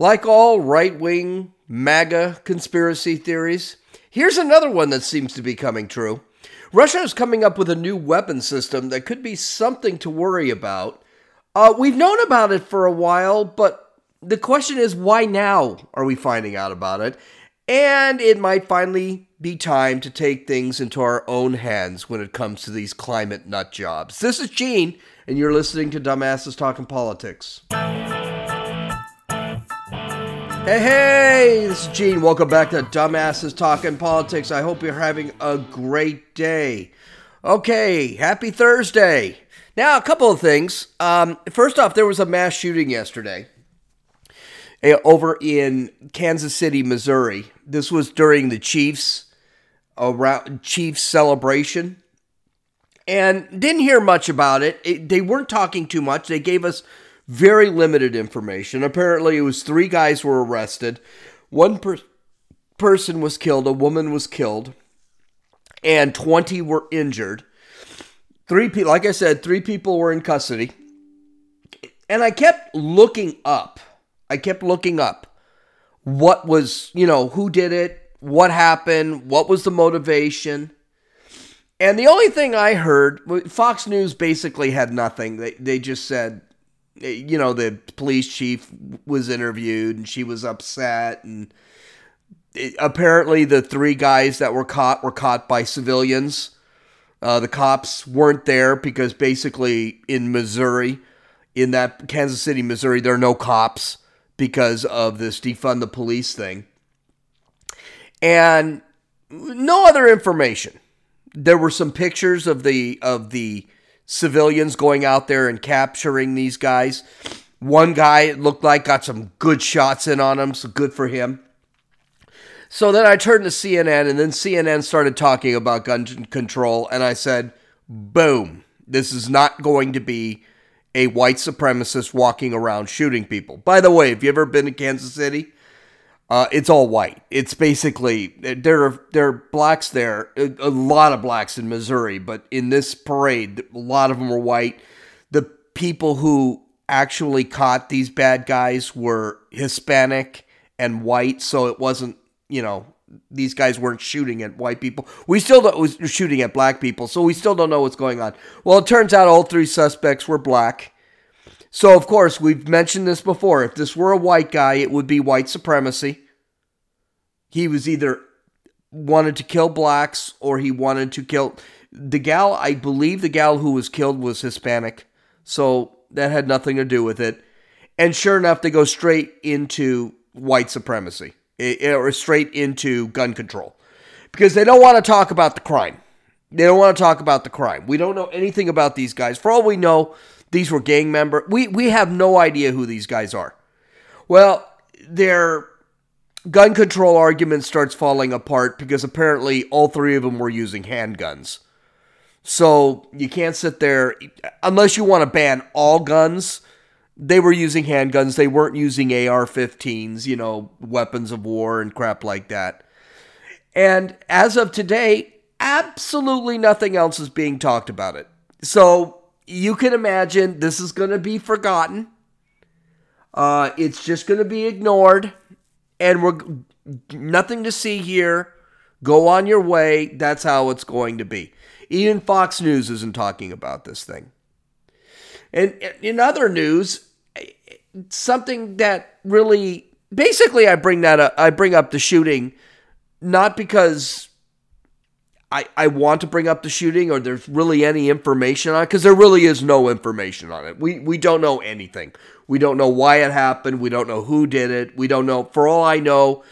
Like all right wing MAGA conspiracy theories, here's another one that seems to be coming true. Russia is coming up with a new weapon system that could be something to worry about. Uh, we've known about it for a while, but the question is why now are we finding out about it? And it might finally be time to take things into our own hands when it comes to these climate nut jobs. This is Gene, and you're listening to Dumbasses Talking Politics. Hey, hey, this is Gene. Welcome back to Dumbasses Talking Politics. I hope you're having a great day. Okay, happy Thursday. Now, a couple of things. Um, first off, there was a mass shooting yesterday eh, over in Kansas City, Missouri. This was during the Chiefs around Chiefs celebration, and didn't hear much about it. it. They weren't talking too much. They gave us very limited information. Apparently, it was three guys were arrested, one per- person was killed, a woman was killed, and 20 were injured. Three people, like I said, three people were in custody. And I kept looking up. I kept looking up what was, you know, who did it, what happened, what was the motivation. And the only thing I heard, Fox News basically had nothing. They, they just said, you know, the police chief was interviewed and she was upset. And it, apparently, the three guys that were caught were caught by civilians. Uh, the cops weren't there because basically in Missouri, in that Kansas City, Missouri, there are no cops because of this defund the police thing. And no other information. There were some pictures of the of the civilians going out there and capturing these guys. One guy, it looked like, got some good shots in on him, so good for him. So then I turned to CNN, and then CNN started talking about gun control, and I said, boom, this is not going to be a white supremacist walking around shooting people. By the way, have you ever been to Kansas City? Uh, it's all white. It's basically there are there are blacks there, a, lot of blacks in Missouri, but in this parade, a lot of them were white. The people who actually caught these bad guys were Hispanic and white, so it wasn't you know these guys weren't shooting at white people. We still don't, was shooting at black people, so we still don't know what's going on. Well, it turns out all three suspects were black. So, of course, we've mentioned this before. If this were a white guy, it would be white supremacy. He was either wanted to kill blacks or he wanted to kill the gal. I believe the gal who was killed was Hispanic. So that had nothing to do with it. And sure enough, they go straight into white supremacy or straight into gun control because they don't want to talk about the crime. They don't want to talk about the crime. We don't know anything about these guys. For all we know, these were gang members. We we have no idea who these guys are. Well, their gun control argument starts falling apart because apparently all three of them were using handguns. So you can't sit there unless you want to ban all guns. They were using handguns. They weren't using AR-15s, you know, weapons of war and crap like that. And as of today, absolutely nothing else is being talked about it. So you can imagine this is going to be forgotten. Uh, it's just going to be ignored, and we're nothing to see here. Go on your way. That's how it's going to be. Even Fox News isn't talking about this thing. And in other news, something that really basically I bring that up, I bring up the shooting not because I, I want to bring up the shooting or there's really any information on it because there really is no information on it. We we don't know anything. We don't know why it happened. We don't know who did it. We don't know. For all I know,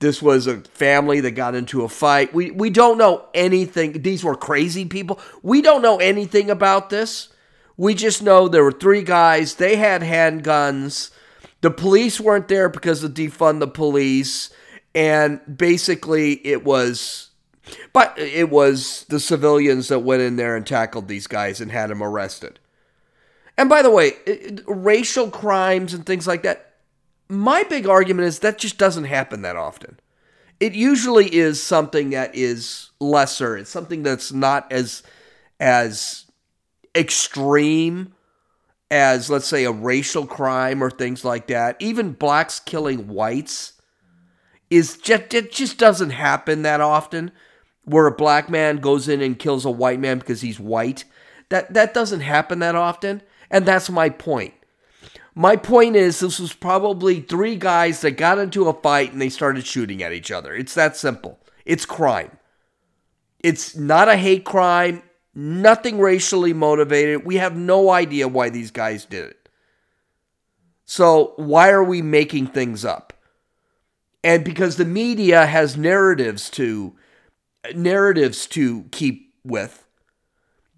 this was a family that got into a fight. We we don't know anything. These were crazy people. We don't know anything about this. We just know there were three guys. They had handguns. The police weren't there because of defund the police. And basically, it was but it was the civilians that went in there and tackled these guys and had them arrested. And by the way, racial crimes and things like that, my big argument is that just doesn't happen that often. It usually is something that is lesser. It's something that's not as as extreme as, let's say, a racial crime or things like that, even blacks killing whites, is just it just doesn't happen that often. Where a black man goes in and kills a white man because he's white, that that doesn't happen that often, and that's my point. My point is, this was probably three guys that got into a fight and they started shooting at each other. It's that simple. It's crime. It's not a hate crime, nothing racially motivated. We have no idea why these guys did it. So, why are we making things up? And because the media has narratives to narratives to keep with,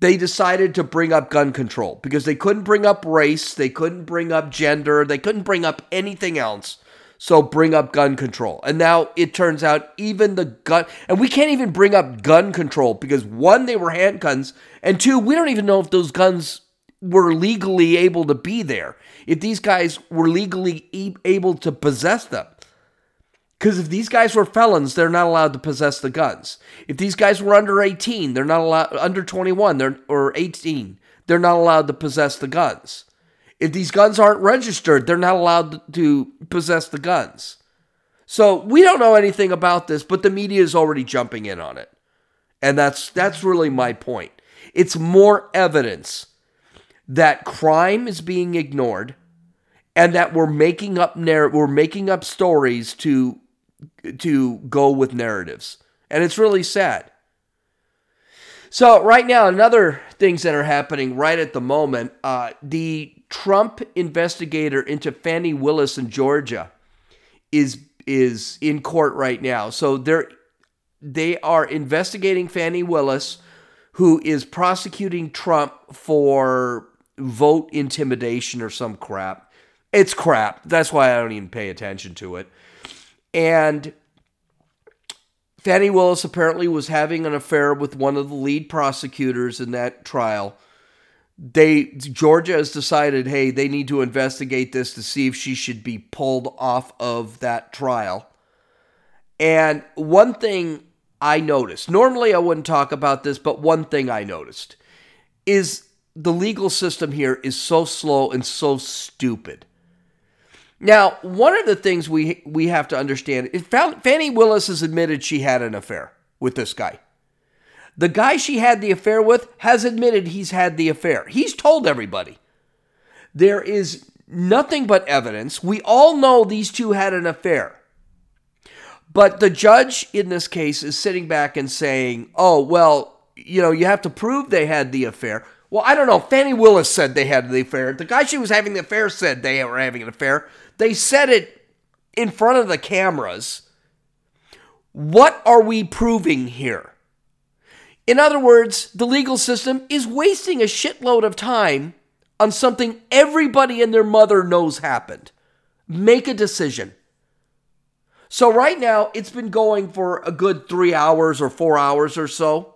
they decided to bring up gun control because they couldn't bring up race, they couldn't bring up gender, they couldn't bring up anything else. So bring up gun control. And now it turns out even the gun, and we can't even bring up gun control because one, they were handguns, and two, we don't even know if those guns were legally able to be there, if these guys were legally able to possess them. Because if these guys were felons, they're not allowed to possess the guns. If these guys were under 18, they're not allowed, under 21, they're, or 18, they're not allowed to possess the guns. If these guns aren't registered, they're not allowed to possess the guns. So we don't know anything about this, but the media is already jumping in on it. And that's that's really my point. It's more evidence that crime is being ignored and that we're making up narr- we're making up stories to to go with narratives. And it's really sad. So right now, another things that are happening right at the moment, uh, the Trump investigator into Fani Willis in Georgia is is in court right now. So they're they are investigating Fani Willis, who is prosecuting Trump for vote intimidation or some crap. It's crap. That's why I don't even pay attention to it. And Fani Willis apparently was having an affair with one of the lead prosecutors in that trial. They Georgia has decided, hey, they need to investigate this to see if she should be pulled off of that trial. And one thing I noticed, normally I wouldn't talk about this, but one thing I noticed is the legal system here is so slow and so stupid. Now, one of the things we we have to understand is Fani Willis has admitted she had an affair with this guy. The guy she had the affair with has admitted he's had the affair. He's told everybody. There is nothing but evidence. We all know these two had an affair. But the judge in this case is sitting back and saying, "Oh, well, you know, you have to prove they had the affair." Well, I don't know. Fani Willis said they had the affair. The guy she was having the affair said they were having an affair. They said it in front of the cameras. What are we proving here? In other words, the legal system is wasting a shitload of time on something everybody and their mother knows happened. Make a decision. So, right now, it's been going for a good three hours or four hours or so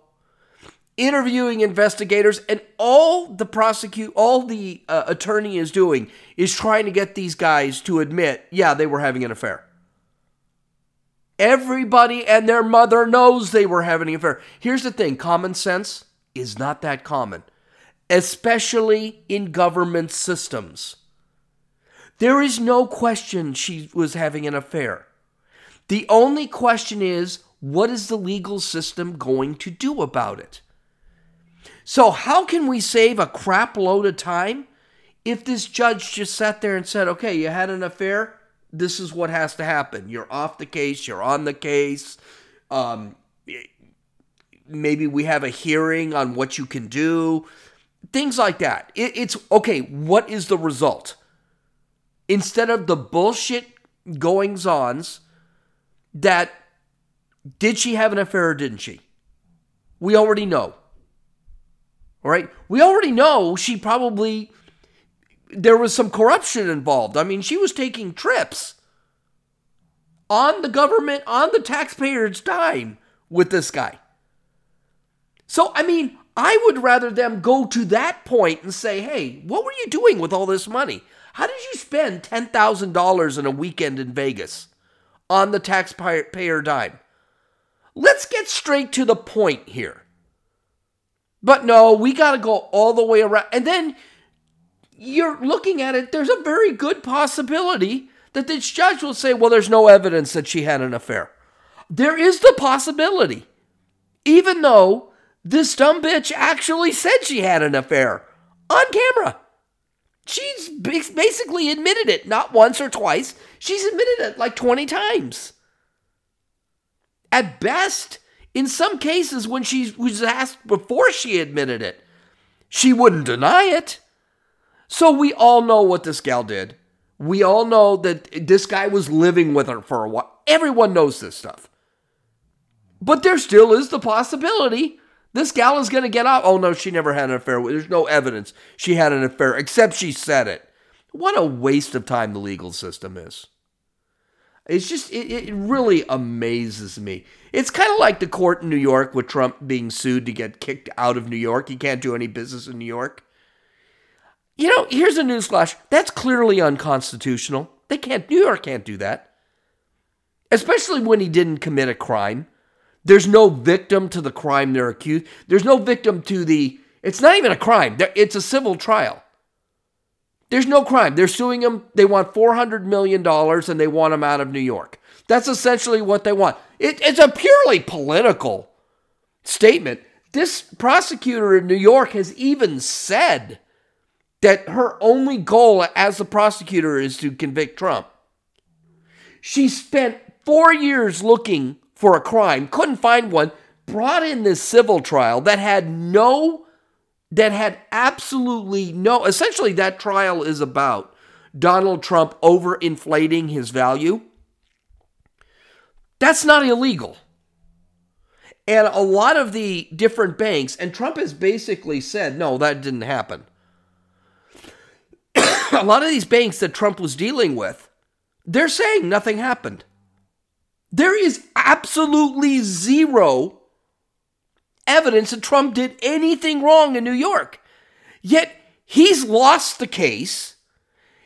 interviewing investigators, and all the prosecute, all the uh, attorney is doing is trying to get these guys to admit, yeah, they were having an affair. Everybody and their mother knows they were having an affair. Here's the thing common sense is not that common, especially in government systems. There is no question she was having an affair. The only question is, what is the legal system going to do about it? So, how can we save a crap load of time if this judge just sat there and said, okay, you had an affair? This is what has to happen. You're off the case, you're on the case. Um, maybe we have a hearing on what you can do, things like that. It, it's okay, what is the result? Instead of the bullshit goings ons that did she have an affair or didn't she? We already know. All right. We already know she probably, there was some corruption involved. I mean, she was taking trips on the government, on the taxpayers' dime with this guy. So, I mean, I would rather them go to that point and say, hey, what were you doing with all this money? How did you spend $10,000 in a weekend in Vegas on the taxpayer dime? Let's get straight to the point here. But no, we got to go all the way around. And then you're looking at it, there's a very good possibility that this judge will say, well, there's no evidence that she had an affair. There is the possibility, even though this dumb bitch actually said she had an affair on camera. She's basically admitted it, not once or twice. She's admitted it like 20 times. At best, in some cases, when she was asked before she admitted it, she wouldn't deny it. So we all know what this gal did. We all know that this guy was living with her for a while. Everyone knows this stuff. But there still is the possibility this gal is going to get out. Oh, no, she never had an affair. There's no evidence she had an affair, except she said it. What a waste of time the legal system is. It's just, it, it really amazes me. It's kind of like the court in New York with Trump being sued to get kicked out of New York. He can't do any business in New York. You know, here's a newsflash. That's clearly unconstitutional. They can't, New York can't do that. Especially when he didn't commit a crime. There's no victim to the crime they're accused. There's no victim to the. It's not even a crime. It's a civil trial. There's no crime. They're suing him. They want $400 million and they want him out of New York. That's essentially what they want. It, it's a purely political statement. This prosecutor in New York has even said that her only goal as a prosecutor is to convict Trump. She spent four years looking for a crime, couldn't find one, brought in this civil trial that had no, that had absolutely no, essentially, that trial is about Donald Trump overinflating his value. That's not illegal. And a lot of the different banks, and Trump has basically said, no, that didn't happen. a lot of these banks that Trump was dealing with, they're saying nothing happened. There is absolutely zero evidence that Trump did anything wrong in New York. Yet he's lost the case.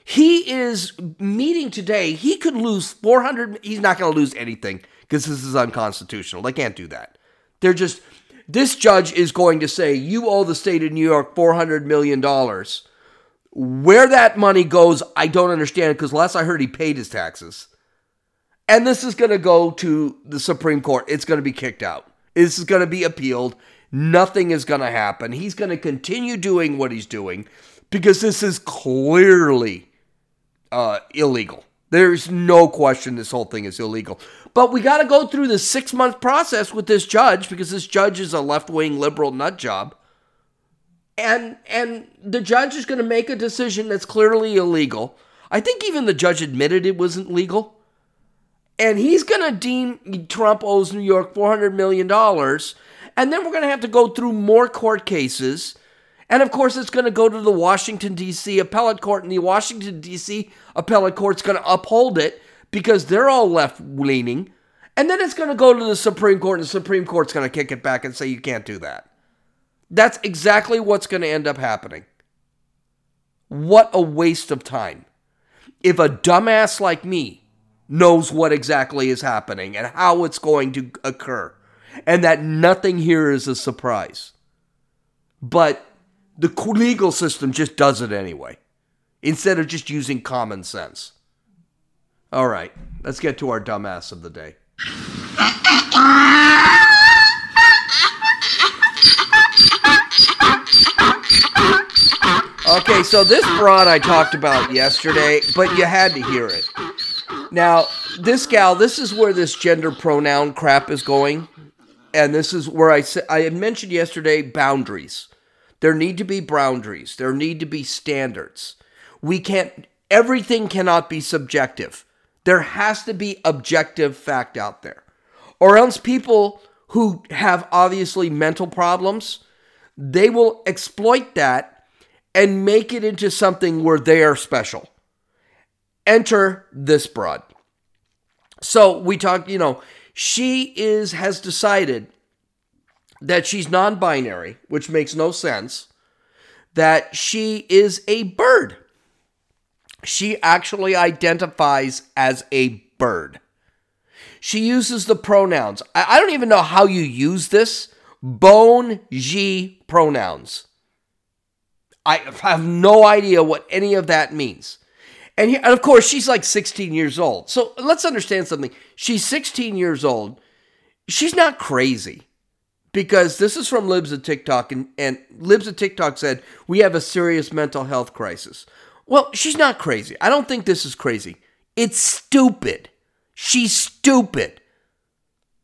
He is meeting today. He could lose 400 he's not going to lose anything because this is unconstitutional. They can't do that. They're just this judge is going to say you owe the state of New York 400 million dollars. Where that money goes, I don't understand because last I heard he paid his taxes. And this is going to go to the Supreme Court. It's going to be kicked out. This is going to be appealed. Nothing is going to happen. He's going to continue doing what he's doing because this is clearly uh, illegal. There's no question this whole thing is illegal. But we got to go through the six month process with this judge because this judge is a left wing liberal nut job. And and the judge is going to make a decision that's clearly illegal. I think even the judge admitted it wasn't legal and he's going to deem Trump owes New York $400 million. And then we're going to have to go through more court cases. And of course, it's going to go to the Washington, D.C. appellate court, and the Washington, D.C. appellate court's going to uphold it because they're all left leaning. And then it's going to go to the Supreme Court, and the Supreme Court's going to kick it back and say you can't do that. That's exactly what's going to end up happening. What a waste of time. If a dumbass like me knows what exactly is happening and how it's going to occur, and that nothing here is a surprise. But the legal system just does it anyway, instead of just using common sense. All right, let's get to our dumbass of the day. Okay, so this broad I talked about yesterday, but you had to hear it. Now, this gal, this is where this gender pronoun crap is going. And this is where I said I had mentioned yesterday boundaries. There need to be boundaries. There need to be standards. We can't everything cannot be subjective. There has to be objective fact out there. Or else people who have obviously mental problems, they will exploit that and make it into something where they are special. Enter this broad. So we talked, you know, she is has decided that she's non-binary, which makes no sense. That she is a bird. She actually identifies as a bird. She uses the pronouns. I, I don't even know how you use this. Bone G pronouns. I have no idea what any of that means. And, he, and of course, she's like 16 years old. So let's understand something. She's 16 years old. She's not crazy because this is from Libs of TikTok, and, and Libs of TikTok said, We have a serious mental health crisis. Well, she's not crazy. I don't think this is crazy. It's stupid. She's stupid.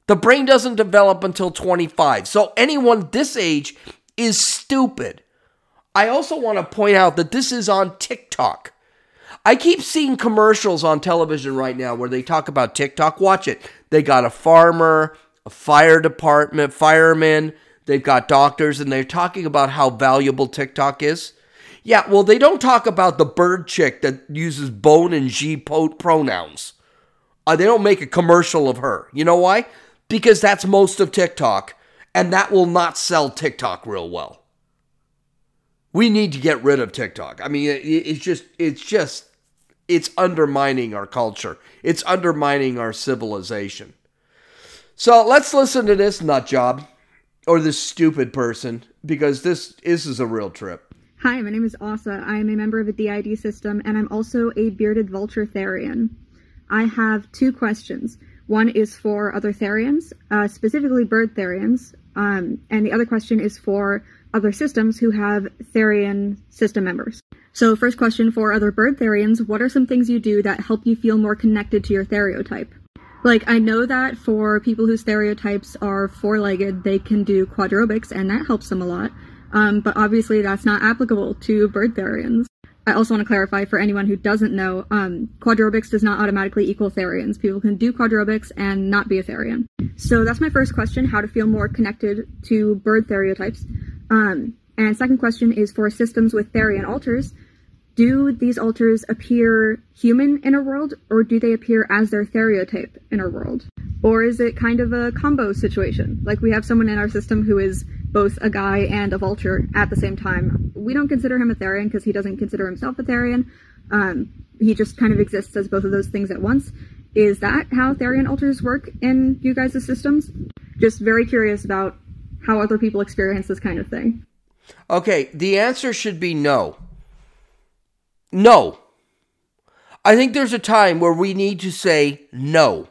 The brain doesn't develop until 25. So anyone this age is stupid. I also want to point out that this is on TikTok. I keep seeing commercials on television right now where they talk about TikTok. Watch it. They got a farmer, a fire department, firemen, they've got doctors, and they're talking about how valuable TikTok is. Yeah, well, they don't talk about the bird chick that uses bone and G pronouns. Uh, they don't make a commercial of her. You know why? Because that's most of TikTok, and that will not sell TikTok real well. We need to get rid of TikTok. I mean, it's just, it's just, it's undermining our culture. It's undermining our civilization. So let's listen to this nut job or this stupid person because this, this is a real trip. Hi, my name is Asa. I am a member of the DID system and I'm also a bearded vulture Therian. I have two questions. One is for other Therians, uh, specifically bird Therians, um, and the other question is for other systems who have Therian system members. So, first question for other bird Therians what are some things you do that help you feel more connected to your Theriotype? Like, I know that for people whose theriotypes are four legged, they can do quadrobics, and that helps them a lot. Um, but obviously, that's not applicable to bird therians. I also want to clarify for anyone who doesn't know, um, quadrobics does not automatically equal therians. People can do quadrobics and not be a therian. So that's my first question, how to feel more connected to bird theriotypes. Um, and second question is for systems with therian alters do these alters appear human in our world, or do they appear as their theriotype in our world? Or is it kind of a combo situation? Like we have someone in our system who is both a guy and a vulture at the same time. We don't consider him a Therian because he doesn't consider himself a Therian. Um, he just kind of exists as both of those things at once. Is that how Therian alters work in you guys' systems? Just very curious about how other people experience this kind of thing. Okay, the answer should be no. No. I think there's a time where we need to say no.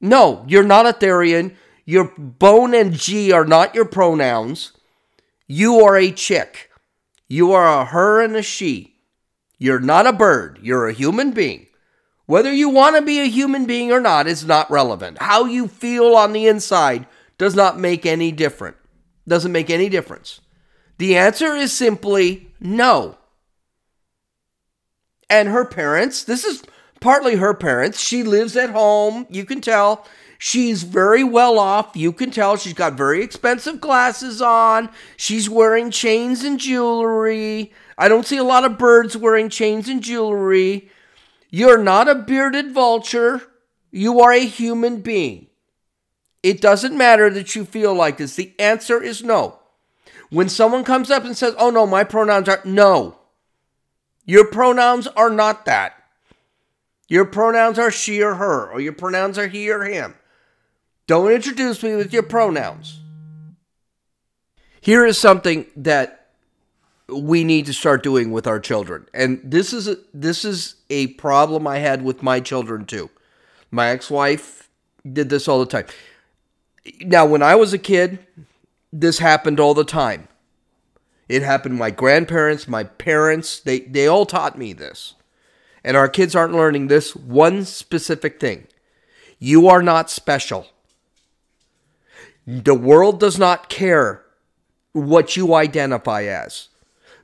No, you're not a Therian. Your bone and G are not your pronouns. You are a chick. You are a her and a she. You're not a bird. You're a human being. Whether you want to be a human being or not is not relevant. How you feel on the inside does not make any difference. Doesn't make any difference. The answer is simply no and her parents. This is partly her parents. She lives at home. You can tell. She's very well off. You can tell she's got very expensive glasses on. She's wearing chains and jewelry. I don't see a lot of birds wearing chains and jewelry. You're not a bearded vulture. You are a human being. It doesn't matter that you feel like this. The answer is no. When someone comes up and says, Oh no, my pronouns are no, your pronouns are not that. Your pronouns are she or her, or your pronouns are he or him. Don't introduce me with your pronouns. Here is something that we need to start doing with our children. And this is a, this is a problem I had with my children too. My ex-wife did this all the time. Now, when I was a kid, this happened all the time. It happened my grandparents, my parents, they, they all taught me this. And our kids aren't learning this one specific thing. You are not special. The world does not care what you identify as.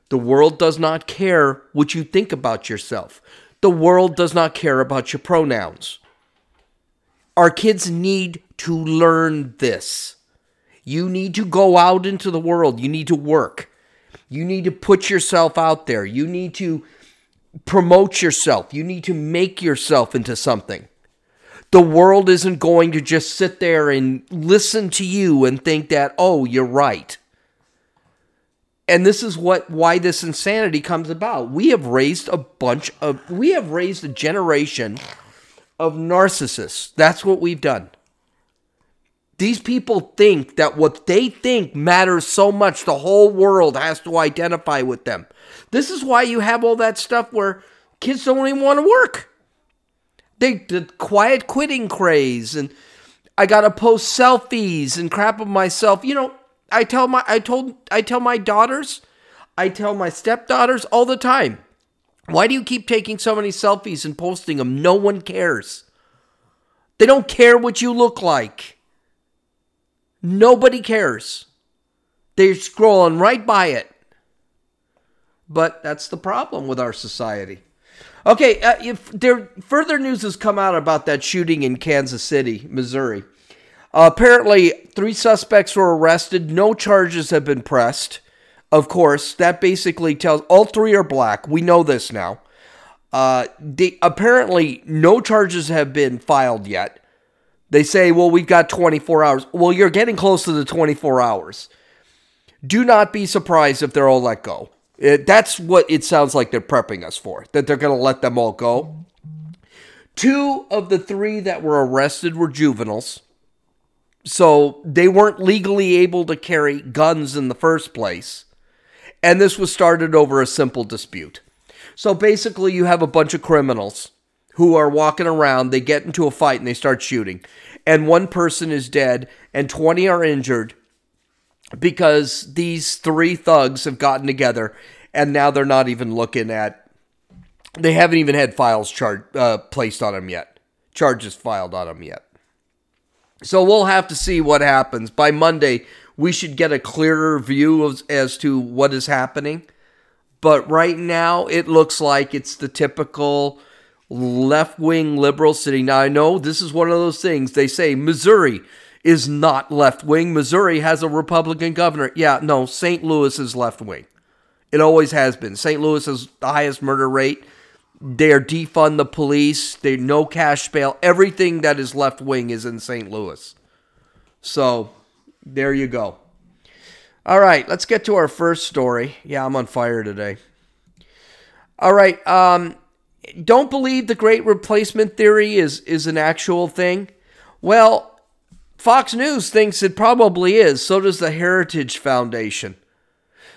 The world does not care what you think about yourself. The world does not care about your pronouns. Our kids need to learn this. You need to go out into the world. You need to work. You need to put yourself out there. You need to promote yourself. You need to make yourself into something. The world isn't going to just sit there and listen to you and think that, oh, you're right. And this is what why this insanity comes about. We have raised a bunch of we have raised a generation of narcissists. That's what we've done. These people think that what they think matters so much, the whole world has to identify with them. This is why you have all that stuff where kids don't even want to work. They the quiet quitting craze and I gotta post selfies and crap of myself. You know, I tell my I told I tell my daughters, I tell my stepdaughters all the time. Why do you keep taking so many selfies and posting them? No one cares. They don't care what you look like. Nobody cares. They're scrolling right by it. But that's the problem with our society. Okay, uh, if there further news has come out about that shooting in Kansas City, Missouri. Uh, apparently, three suspects were arrested. No charges have been pressed. Of course, that basically tells all three are black. We know this now. Uh, they, apparently, no charges have been filed yet. They say, well, we've got 24 hours. Well, you're getting close to the 24 hours. Do not be surprised if they're all let go. It, that's what it sounds like they're prepping us for, that they're going to let them all go. Two of the three that were arrested were juveniles. So they weren't legally able to carry guns in the first place. And this was started over a simple dispute. So basically, you have a bunch of criminals who are walking around, they get into a fight and they start shooting. And one person is dead and 20 are injured because these three thugs have gotten together and now they're not even looking at they haven't even had files char- uh, placed on them yet charges filed on them yet so we'll have to see what happens by monday we should get a clearer view of, as to what is happening but right now it looks like it's the typical left-wing liberal city now i know this is one of those things they say missouri is not left wing. Missouri has a Republican governor. Yeah, no, St. Louis is left wing. It always has been. St. Louis has the highest murder rate. They're defund the police. They no cash bail. Everything that is left wing is in St. Louis. So there you go. All right, let's get to our first story. Yeah, I'm on fire today. All right, um, don't believe the great replacement theory is is an actual thing. Well, Fox News thinks it probably is. So does the Heritage Foundation.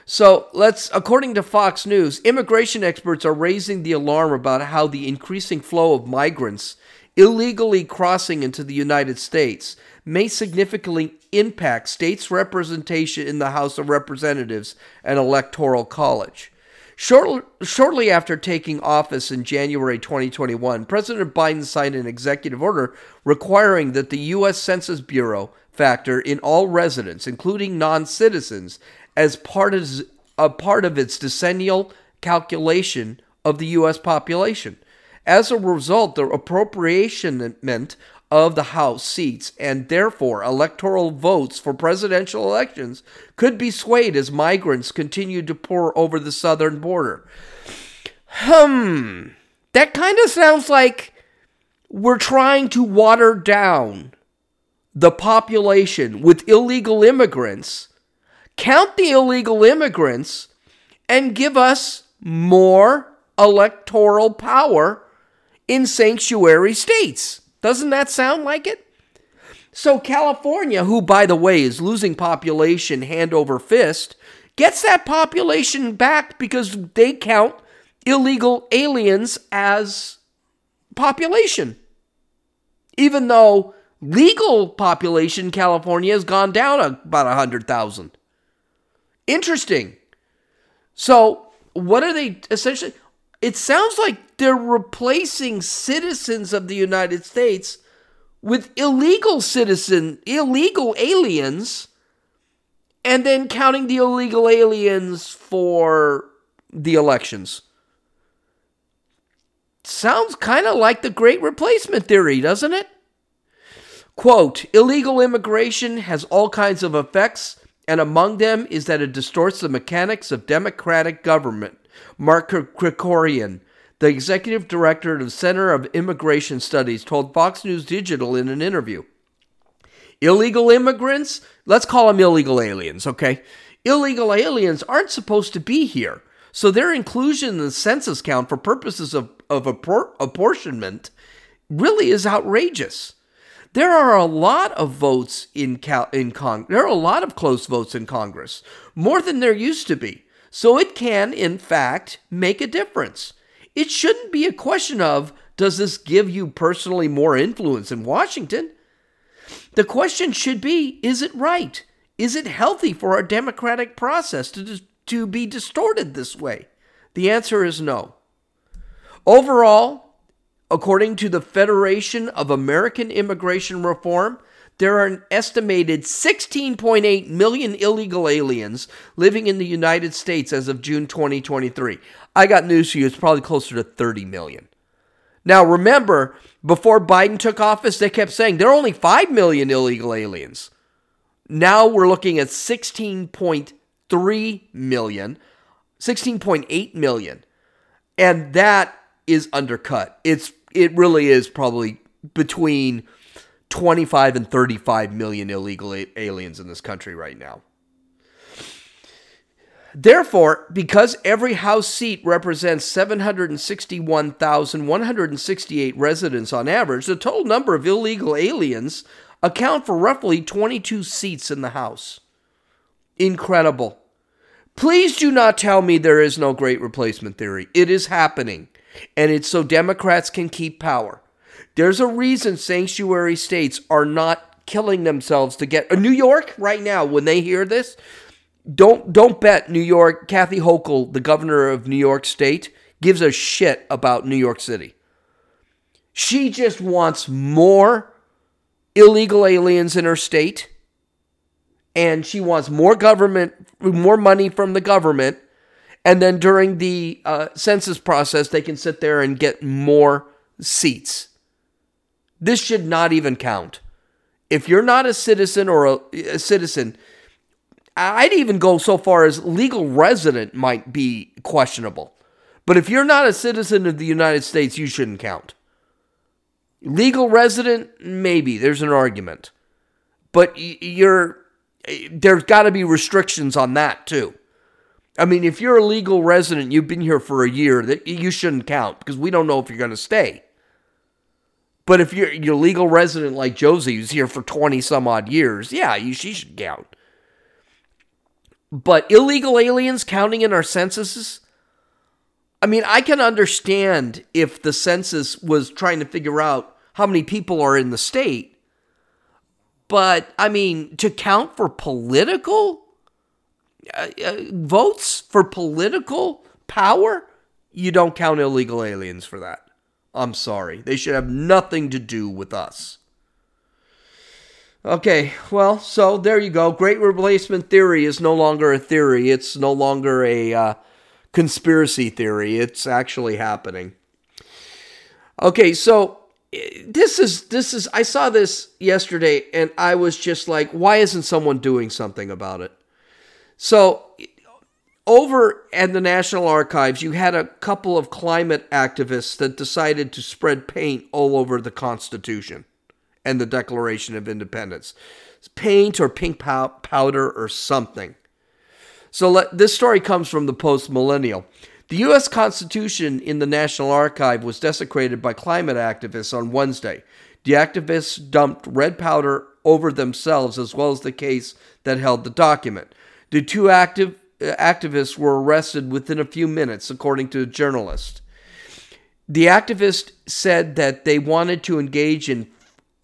So let's, according to Fox News, immigration experts are raising the alarm about how the increasing flow of migrants illegally crossing into the United States may significantly impact states' representation in the House of Representatives and Electoral College. Shortly, shortly after taking office in January 2021, President Biden signed an executive order requiring that the U.S. Census Bureau factor in all residents, including non citizens, as part of, a part of its decennial calculation of the U.S. population. As a result, the appropriation of the House seats and therefore electoral votes for presidential elections could be swayed as migrants continued to pour over the southern border. Hmm, that kind of sounds like we're trying to water down the population with illegal immigrants, count the illegal immigrants, and give us more electoral power in sanctuary states. Doesn't that sound like it? So, California, who, by the way, is losing population hand over fist, gets that population back because they count illegal aliens as population. Even though legal population California has gone down about 100,000. Interesting. So, what are they essentially? It sounds like they're replacing citizens of the United States with illegal citizen, illegal aliens, and then counting the illegal aliens for the elections. Sounds kind of like the great replacement theory, doesn't it? Quote Illegal immigration has all kinds of effects, and among them is that it distorts the mechanics of democratic government. Mark Krikorian, the executive director of the Center of Immigration Studies, told Fox News Digital in an interview. Illegal immigrants, let's call them illegal aliens, okay? Illegal aliens aren't supposed to be here. So their inclusion in the census count for purposes of, of appor- apportionment really is outrageous. There are a lot of votes in Cal- in Congress. There are a lot of close votes in Congress, more than there used to be. So it can, in fact, make a difference. It shouldn't be a question of does this give you personally more influence in Washington? The question should be is it right? Is it healthy for our democratic process to, to be distorted this way? The answer is no. Overall, according to the Federation of American Immigration Reform, there are an estimated 16.8 million illegal aliens living in the United States as of June 2023. I got news for you, it's probably closer to 30 million. Now, remember, before Biden took office, they kept saying there are only 5 million illegal aliens. Now we're looking at 16.3 million, 16.8 million. And that is undercut. It's it really is probably between 25 and 35 million illegal aliens in this country right now. Therefore, because every House seat represents 761,168 residents on average, the total number of illegal aliens account for roughly 22 seats in the House. Incredible. Please do not tell me there is no great replacement theory. It is happening, and it's so Democrats can keep power. There's a reason sanctuary states are not killing themselves to get. Uh, New York, right now, when they hear this, don't don't bet New York. Kathy Hochul, the governor of New York State, gives a shit about New York City. She just wants more illegal aliens in her state, and she wants more government, more money from the government, and then during the uh, census process, they can sit there and get more seats. This should not even count. If you're not a citizen or a, a citizen I'd even go so far as legal resident might be questionable. But if you're not a citizen of the United States, you shouldn't count. Legal resident, maybe there's an argument. But you're there's got to be restrictions on that too. I mean, if you're a legal resident, you've been here for a year, that you shouldn't count because we don't know if you're going to stay. But if you're you're legal resident like Josie, who's here for twenty some odd years, yeah, you she should count. But illegal aliens counting in our censuses? I mean, I can understand if the census was trying to figure out how many people are in the state. But, I mean, to count for political uh, uh, votes, for political power, you don't count illegal aliens for that. I'm sorry. They should have nothing to do with us. Okay, well, so there you go. Great replacement theory is no longer a theory. It's no longer a uh, conspiracy theory. It's actually happening. Okay, so eh, this is this is I saw this yesterday and I was just like, why isn't someone doing something about it? So over at the National Archives, you had a couple of climate activists that decided to spread paint all over the Constitution and the Declaration of Independence. paint or pink pow- powder or something. So let, this story comes from the post millennial. The U.S. Constitution in the National Archive was desecrated by climate activists on Wednesday. The activists dumped red powder over themselves as well as the case that held the document. The two active, uh, activists were arrested within a few minutes, according to a journalist. The activist said that they wanted to engage in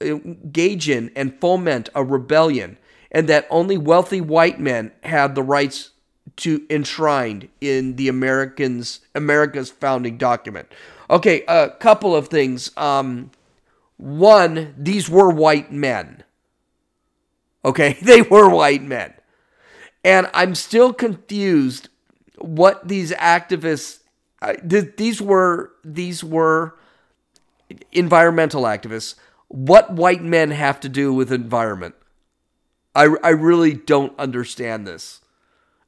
engage in and foment a rebellion, and that only wealthy white men had the rights to enshrined in the Americans America's founding document. Okay, a couple of things. Um, one, these were white men. Okay, they were white men. And I'm still confused what these activists uh, th- these were these were environmental activists what white men have to do with environment. I, I really don't understand this.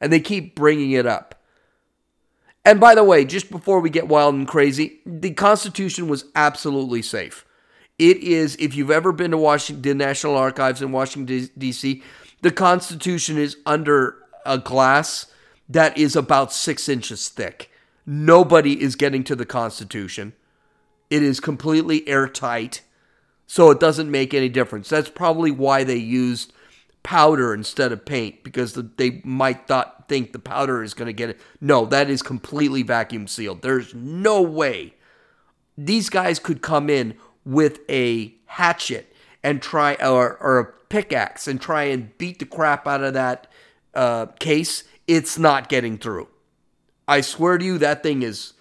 And they keep bringing it up. And by the way, just before we get wild and crazy, the Constitution was absolutely safe. It is, if you've ever been to Washington National Archives in Washington, D.C., the Constitution is under a glass that is about six inches thick. Nobody is getting to the Constitution. It is completely airtight. So it doesn't make any difference. That's probably why they used powder instead of paint because the, they might not think the powder is going to get it. No, that is completely vacuum sealed. There's no way these guys could come in with a hatchet and try or, or a pickaxe and try and beat the crap out of that uh, case. It's not getting through. I swear to you, that thing is.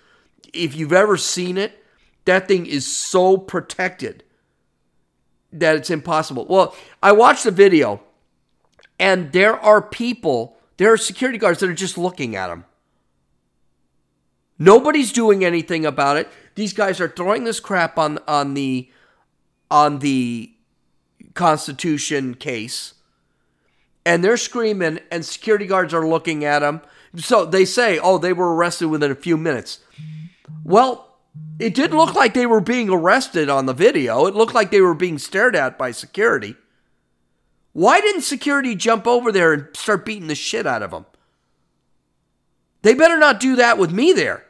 If you've ever seen it, that thing is so protected that it's impossible. Well, I watched the video, and there are people, there are security guards that are just looking at him. Nobody's doing anything about it. These guys are throwing this crap on on the on the Constitution case, and they're screaming, and security guards are looking at them. So they say, "Oh, they were arrested within a few minutes." Well, it did look like they were being arrested on the video. It looked like they were being stared at by security. Why didn't security jump over there and start beating the shit out of them? They better not do that with me there.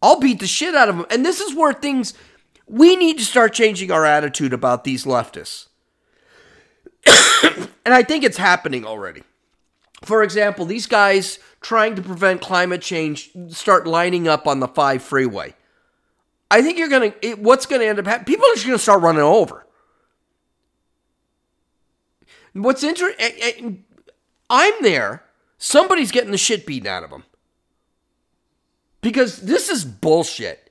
I'll beat the shit out of them. And this is where things, we need to start changing our attitude about these leftists. and I think it's happening already. For example, these guys trying to prevent climate change start lining up on the 5 freeway. I think you're going to, what's going to end up happening? People are just going to start running over. What's interesting, eh, eh, I'm there. Somebody's getting the shit beaten out of them. Because this is bullshit.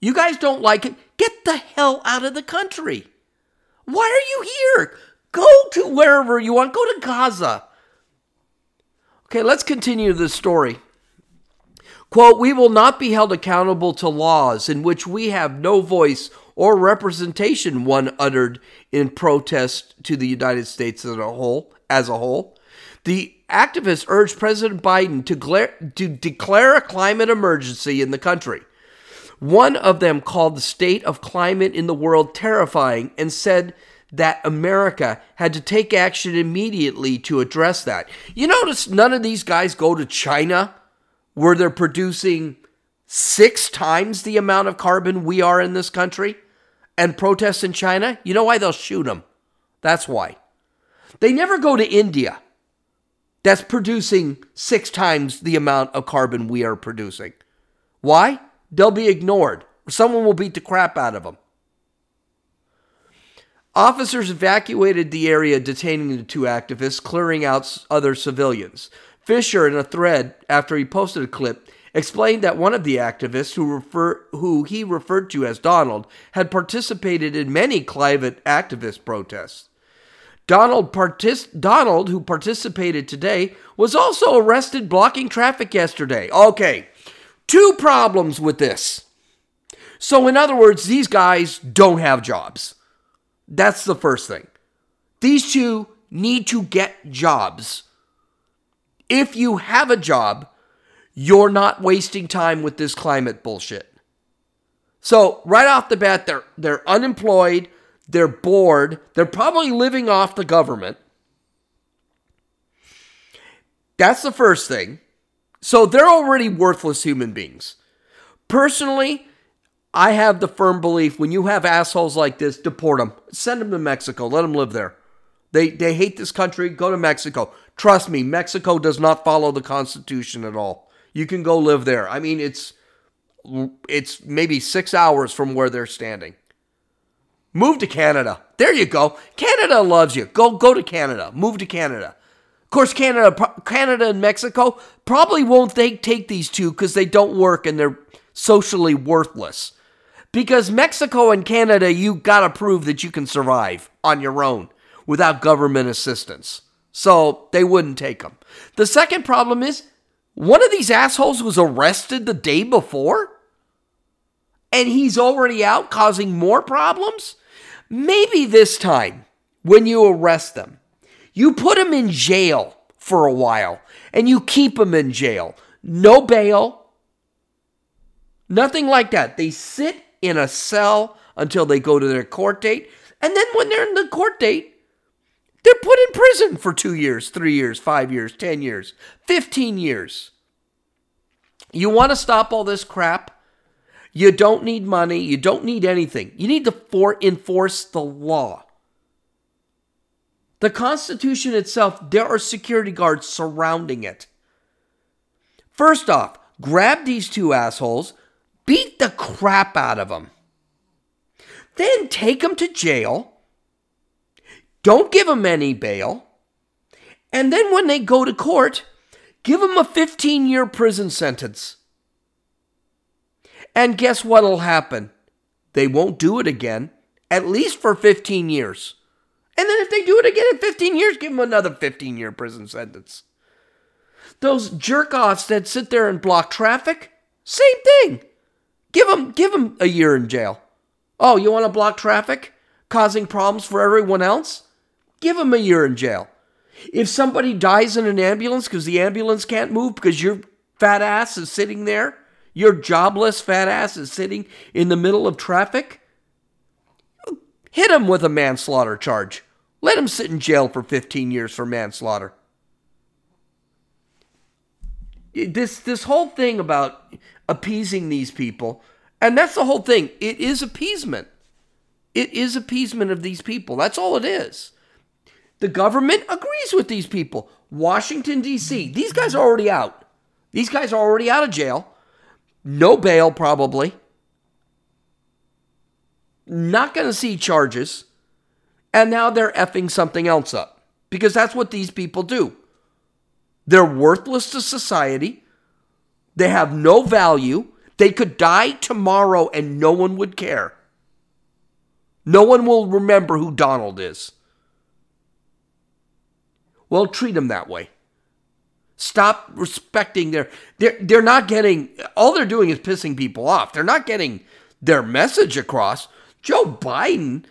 You guys don't like it? Get the hell out of the country. Why are you here? Go to wherever you want. Go to Gaza. Okay, let's continue the story. Quote, we will not be held accountable to laws in which we have no voice or representation, one uttered in protest to the United States as a whole. As a whole. The activists urged President Biden to, gla- to declare a climate emergency in the country. One of them called the state of climate in the world terrifying and said that America had to take action immediately to address that. You notice none of these guys go to China where they're producing six times the amount of carbon we are in this country and protest in China. You know why? They'll shoot them. That's why. They never go to India that's producing six times the amount of carbon we are producing. Why? They'll be ignored. Someone will beat the crap out of them. Officers evacuated the area detaining the two activists, clearing out other civilians. Fisher, in a thread after he posted a clip, explained that one of the activists, who, refer, who he referred to as Donald, had participated in many climate activist protests. Donald, partic- Donald, who participated today, was also arrested blocking traffic yesterday. Okay, two problems with this. So, in other words, these guys don't have jobs. That's the first thing. These two need to get jobs. If you have a job, you're not wasting time with this climate bullshit. So, right off the bat, they're they're unemployed, they're bored, they're probably living off the government. That's the first thing. So they're already worthless human beings. Personally, I have the firm belief when you have assholes like this, deport them. Send them to Mexico. Let them live there. They, they hate this country. Go to Mexico. Trust me, Mexico does not follow the Constitution at all. You can go live there. I mean, it's it's maybe six hours from where they're standing. Move to Canada. There you go. Canada loves you. Go go to Canada. Move to Canada. Of course, Canada, Canada and Mexico probably won't take take these two because they don't work and they're socially worthless. Because Mexico and Canada, you got to prove that you can survive on your own without government assistance. So they wouldn't take them. The second problem is one of these assholes was arrested the day before and he's already out causing more problems. Maybe this time when you arrest them, you put them in jail for a while and you keep them in jail. No bail, nothing like that. They sit in a cell until they go to their court date. And then when they're in the court date, they're put in prison for two years, three years, five years, 10 years, 15 years. You want to stop all this crap? You don't need money. You don't need anything. You need to for- enforce the law. The Constitution itself, there are security guards surrounding it. First off, grab these two assholes, beat the crap out of them. Then take them to jail. Don't give them any bail. And then when they go to court, give them a 15 year prison sentence. And guess what'll happen? They won't do it again, at least for 15 years. And then if they do it again in 15 years, give them another 15 year prison sentence. Those jerk offs that sit there and block traffic, same thing. Give him give them a year in jail. Oh, you want to block traffic? Causing problems for everyone else? Give him a year in jail. If somebody dies in an ambulance because the ambulance can't move because your fat ass is sitting there, your jobless fat ass is sitting in the middle of traffic, hit him with a manslaughter charge. Let him sit in jail for 15 years for manslaughter. This this whole thing about appeasing these people, and that's the whole thing. It is appeasement. It is appeasement of these people. That's all it is. The government agrees with these people. Washington, D.C., these guys are already out. These guys are already out of jail. No bail, probably. Not going to see charges. And now they're effing something else up because that's what these people do. They're worthless to society. They have no value. They could die tomorrow and no one would care. No one will remember who Donald is. Well, treat them that way. Stop respecting their they're they're not getting all they're doing is pissing people off. They're not getting their message across. Joe Biden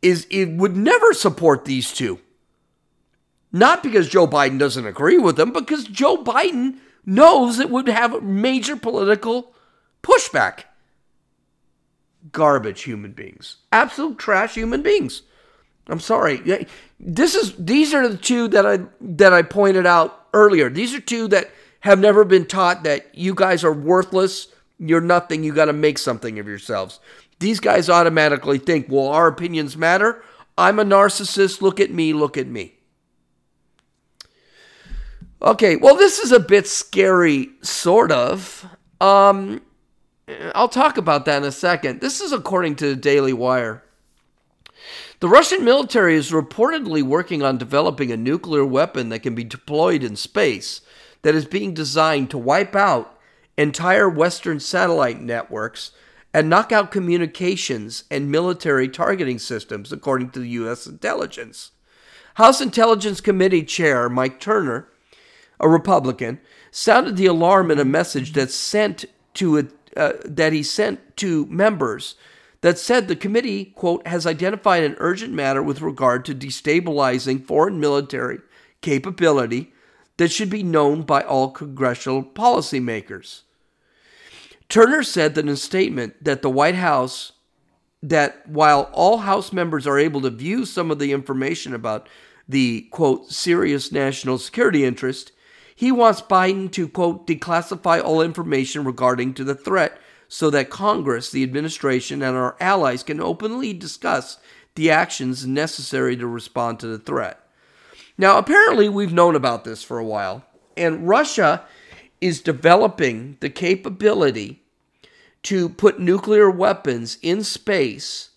is it would never support these two. Not because Joe Biden doesn't agree with them, because Joe Biden knows it would have a major political pushback. Garbage human beings. Absolute trash human beings. I'm sorry. This is these are the two that I that I pointed out earlier. These are two that have never been taught that you guys are worthless, you're nothing, you got to make something of yourselves. These guys automatically think, "Well, our opinions matter. I'm a narcissist. Look at me, look at me." Okay, well this is a bit scary sort of. Um I'll talk about that in a second. This is according to the Daily Wire. The Russian military is reportedly working on developing a nuclear weapon that can be deployed in space that is being designed to wipe out entire Western satellite networks and knock out communications and military targeting systems, according to the U.S. intelligence. House Intelligence Committee Chair Mike Turner, a Republican, sounded the alarm in a message that sent to a, uh, that he sent to members that said the committee, quote, has identified an urgent matter with regard to destabilizing foreign military capability that should be known by all congressional policymakers. Turner said that in a statement that the White House that while all House members are able to view some of the information about the quote serious national security interest, he wants Biden to quote declassify all information regarding to the threat so that Congress, the administration, and our allies can openly discuss the actions necessary to respond to the threat. Now, apparently, we've known about this for a while, and Russia is developing the capability to put nuclear weapons in space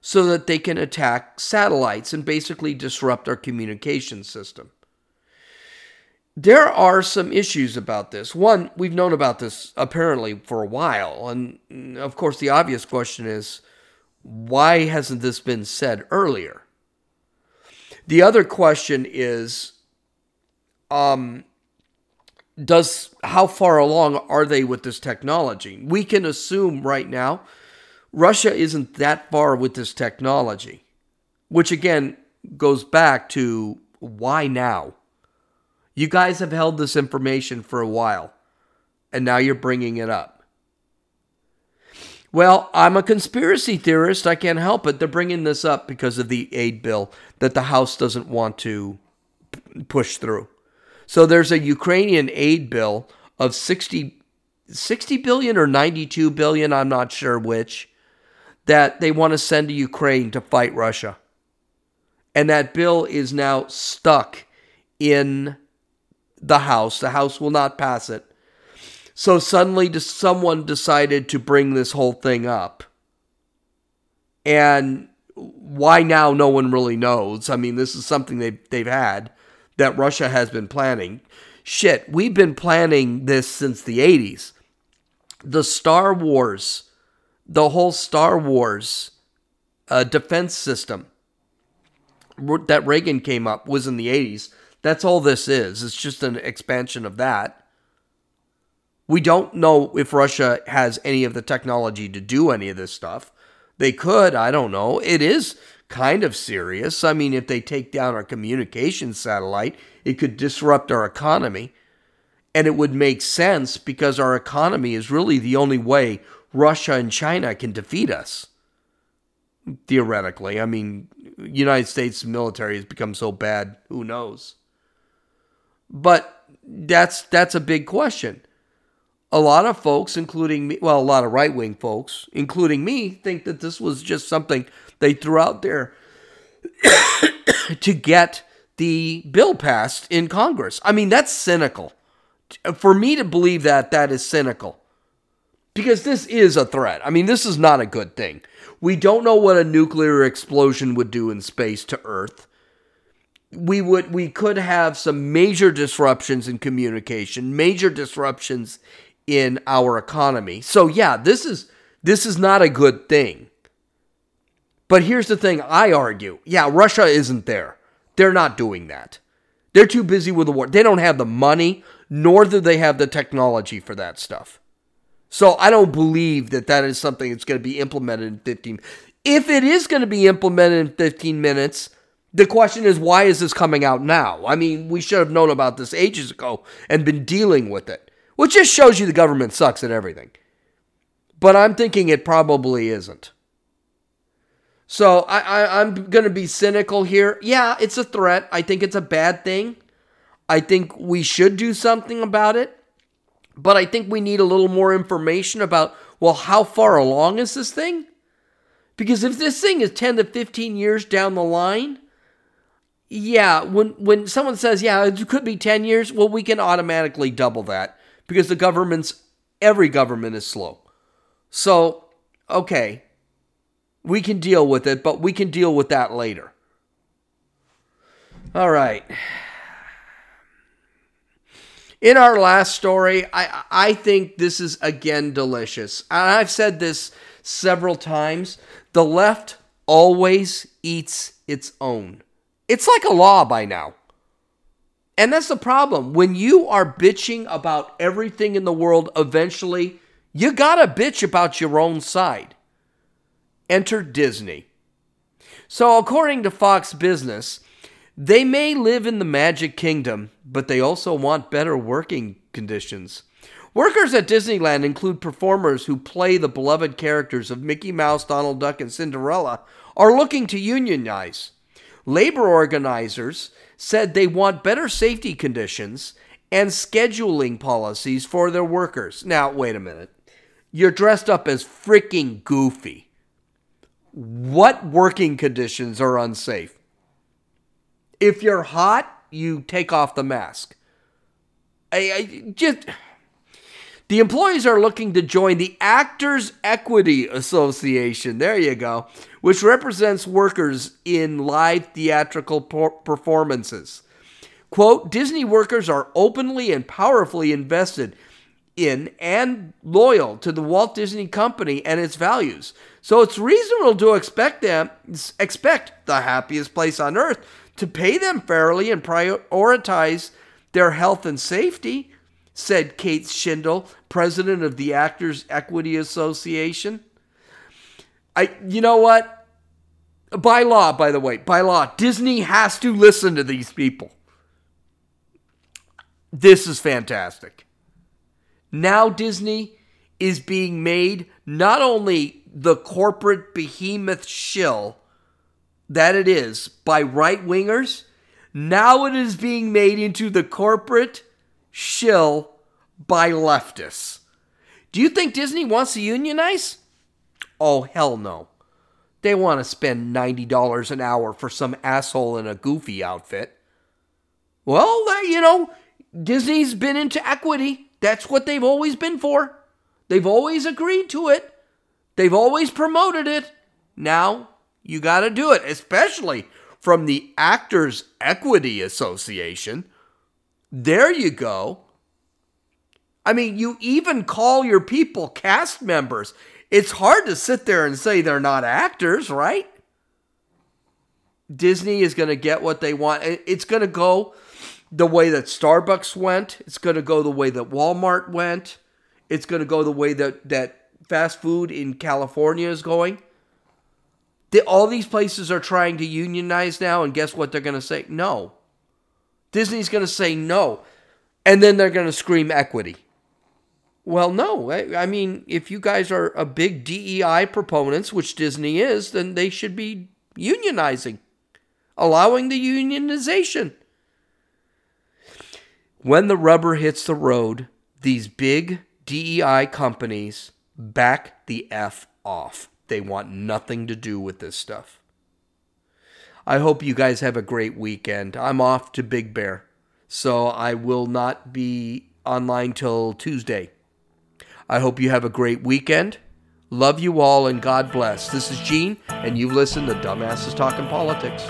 so that they can attack satellites and basically disrupt our communication system there are some issues about this. One, we've known about this apparently for a while. And of course, the obvious question is why hasn't this been said earlier? The other question is um, does how far along are they with this technology? We can assume right now Russia isn't that far with this technology, which again goes back to why now? You guys have held this information for a while, and now you're bringing it up. Well, I'm a conspiracy theorist. I can't help it. They're bringing this up because of the aid bill that the House doesn't want to push through. So there's a Ukrainian aid bill of 60 60 billion or 92 billion, I'm not sure which, that they want to send to Ukraine to fight Russia. And that bill is now stuck in the House. The House will not pass it. So suddenly someone decided to bring this whole thing up. And why now no one really knows. I mean, this is something they've, they've had that Russia has been planning. Shit, we've been planning this since the 80s. The Star Wars, the whole Star Wars uh, defense system that Reagan came up was in the 80s. That's all this is. It's just an expansion of that. We don't know if Russia has any of the technology to do any of this stuff. They could, I don't know. It is kind of serious. I mean, if they take down our communication satellite, it could disrupt our economy. And it would make sense because our economy is really the only way Russia and China can defeat us. Theoretically, I mean, United States military has become so bad, who knows? But that's that's a big question a lot of folks, including me, well, a lot of right wing folks, including me, think that this was just something they threw out there to get the bill passed in Congress. I mean, that's cynical. For me to believe that, that is cynical. Because this is a threat. I mean, this is not a good thing. We don't know what a nuclear explosion would do in space to Earth. We would we could have some major disruptions in communication, major disruptions in our economy. So yeah, this is this is not a good thing. But here's the thing I argue. Yeah, Russia isn't there. They're not doing that. They're too busy with the war. They don't have the money, nor do they have the technology for that stuff. So I don't believe that that is something that's going to be implemented in 15. If it is going to be implemented in 15 minutes, the question is why is this coming out now? I mean, we should have known about this ages ago and been dealing with it which just shows you the government sucks at everything. But I'm thinking it probably isn't. So I, I'm going to be cynical here. Yeah, it's a threat. I think it's a bad thing. I think we should do something about it. But I think we need a little more information about, well, how far along is this thing? Because if this thing is 10 to 15 years down the line, yeah, when when someone says, yeah, it could be 10 years, well, we can automatically double that because the government's every government is slow. So, okay, we can deal with it, but we can deal with that later. All right. In our last story, I I think this is again delicious. And I've said this several times. The left always eats its own. It's like a law by now. And that's the problem. When you are bitching about everything in the world, eventually you gotta bitch about your own side. Enter Disney. So, according to Fox Business, they may live in the Magic Kingdom, but they also want better working conditions. Workers at Disneyland include performers who play the beloved characters of Mickey Mouse, Donald Duck, and Cinderella, are looking to unionize. Labor organizers said they want better safety conditions and scheduling policies for their workers. Now, wait a minute. You're dressed up as freaking goofy. What working conditions are unsafe? If you're hot, you take off the mask. I, I just the employees are looking to join the Actors Equity Association. There you go, which represents workers in live theatrical performances. Quote Disney workers are openly and powerfully invested in and loyal to the Walt Disney Company and its values. So it's reasonable to expect them expect the happiest place on earth to pay them fairly and prioritize their health and safety said Kate Shindle, president of the Actors Equity Association. I you know what? By law, by the way, by law, Disney has to listen to these people. This is fantastic. Now Disney is being made not only the corporate behemoth shill that it is by right wingers, now it is being made into the corporate shill by leftists. Do you think Disney wants to unionize? Oh, hell no. They want to spend $90 an hour for some asshole in a goofy outfit. Well, you know, Disney's been into equity. That's what they've always been for. They've always agreed to it. They've always promoted it. Now you got to do it, especially from the Actors Equity Association. There you go. I mean, you even call your people cast members. It's hard to sit there and say they're not actors, right? Disney is going to get what they want. It's going to go the way that Starbucks went. It's going to go the way that Walmart went. It's going to go the way that, that fast food in California is going. The, all these places are trying to unionize now, and guess what they're going to say? No. Disney's going to say no. And then they're going to scream equity. Well, no. I, I mean, if you guys are a big DEI proponents, which Disney is, then they should be unionizing, allowing the unionization. When the rubber hits the road, these big DEI companies back the F off. They want nothing to do with this stuff. I hope you guys have a great weekend. I'm off to Big Bear, so I will not be online till Tuesday. I hope you have a great weekend. Love you all and God bless. This is Gene, and you've listened to Dumbasses Talking Politics.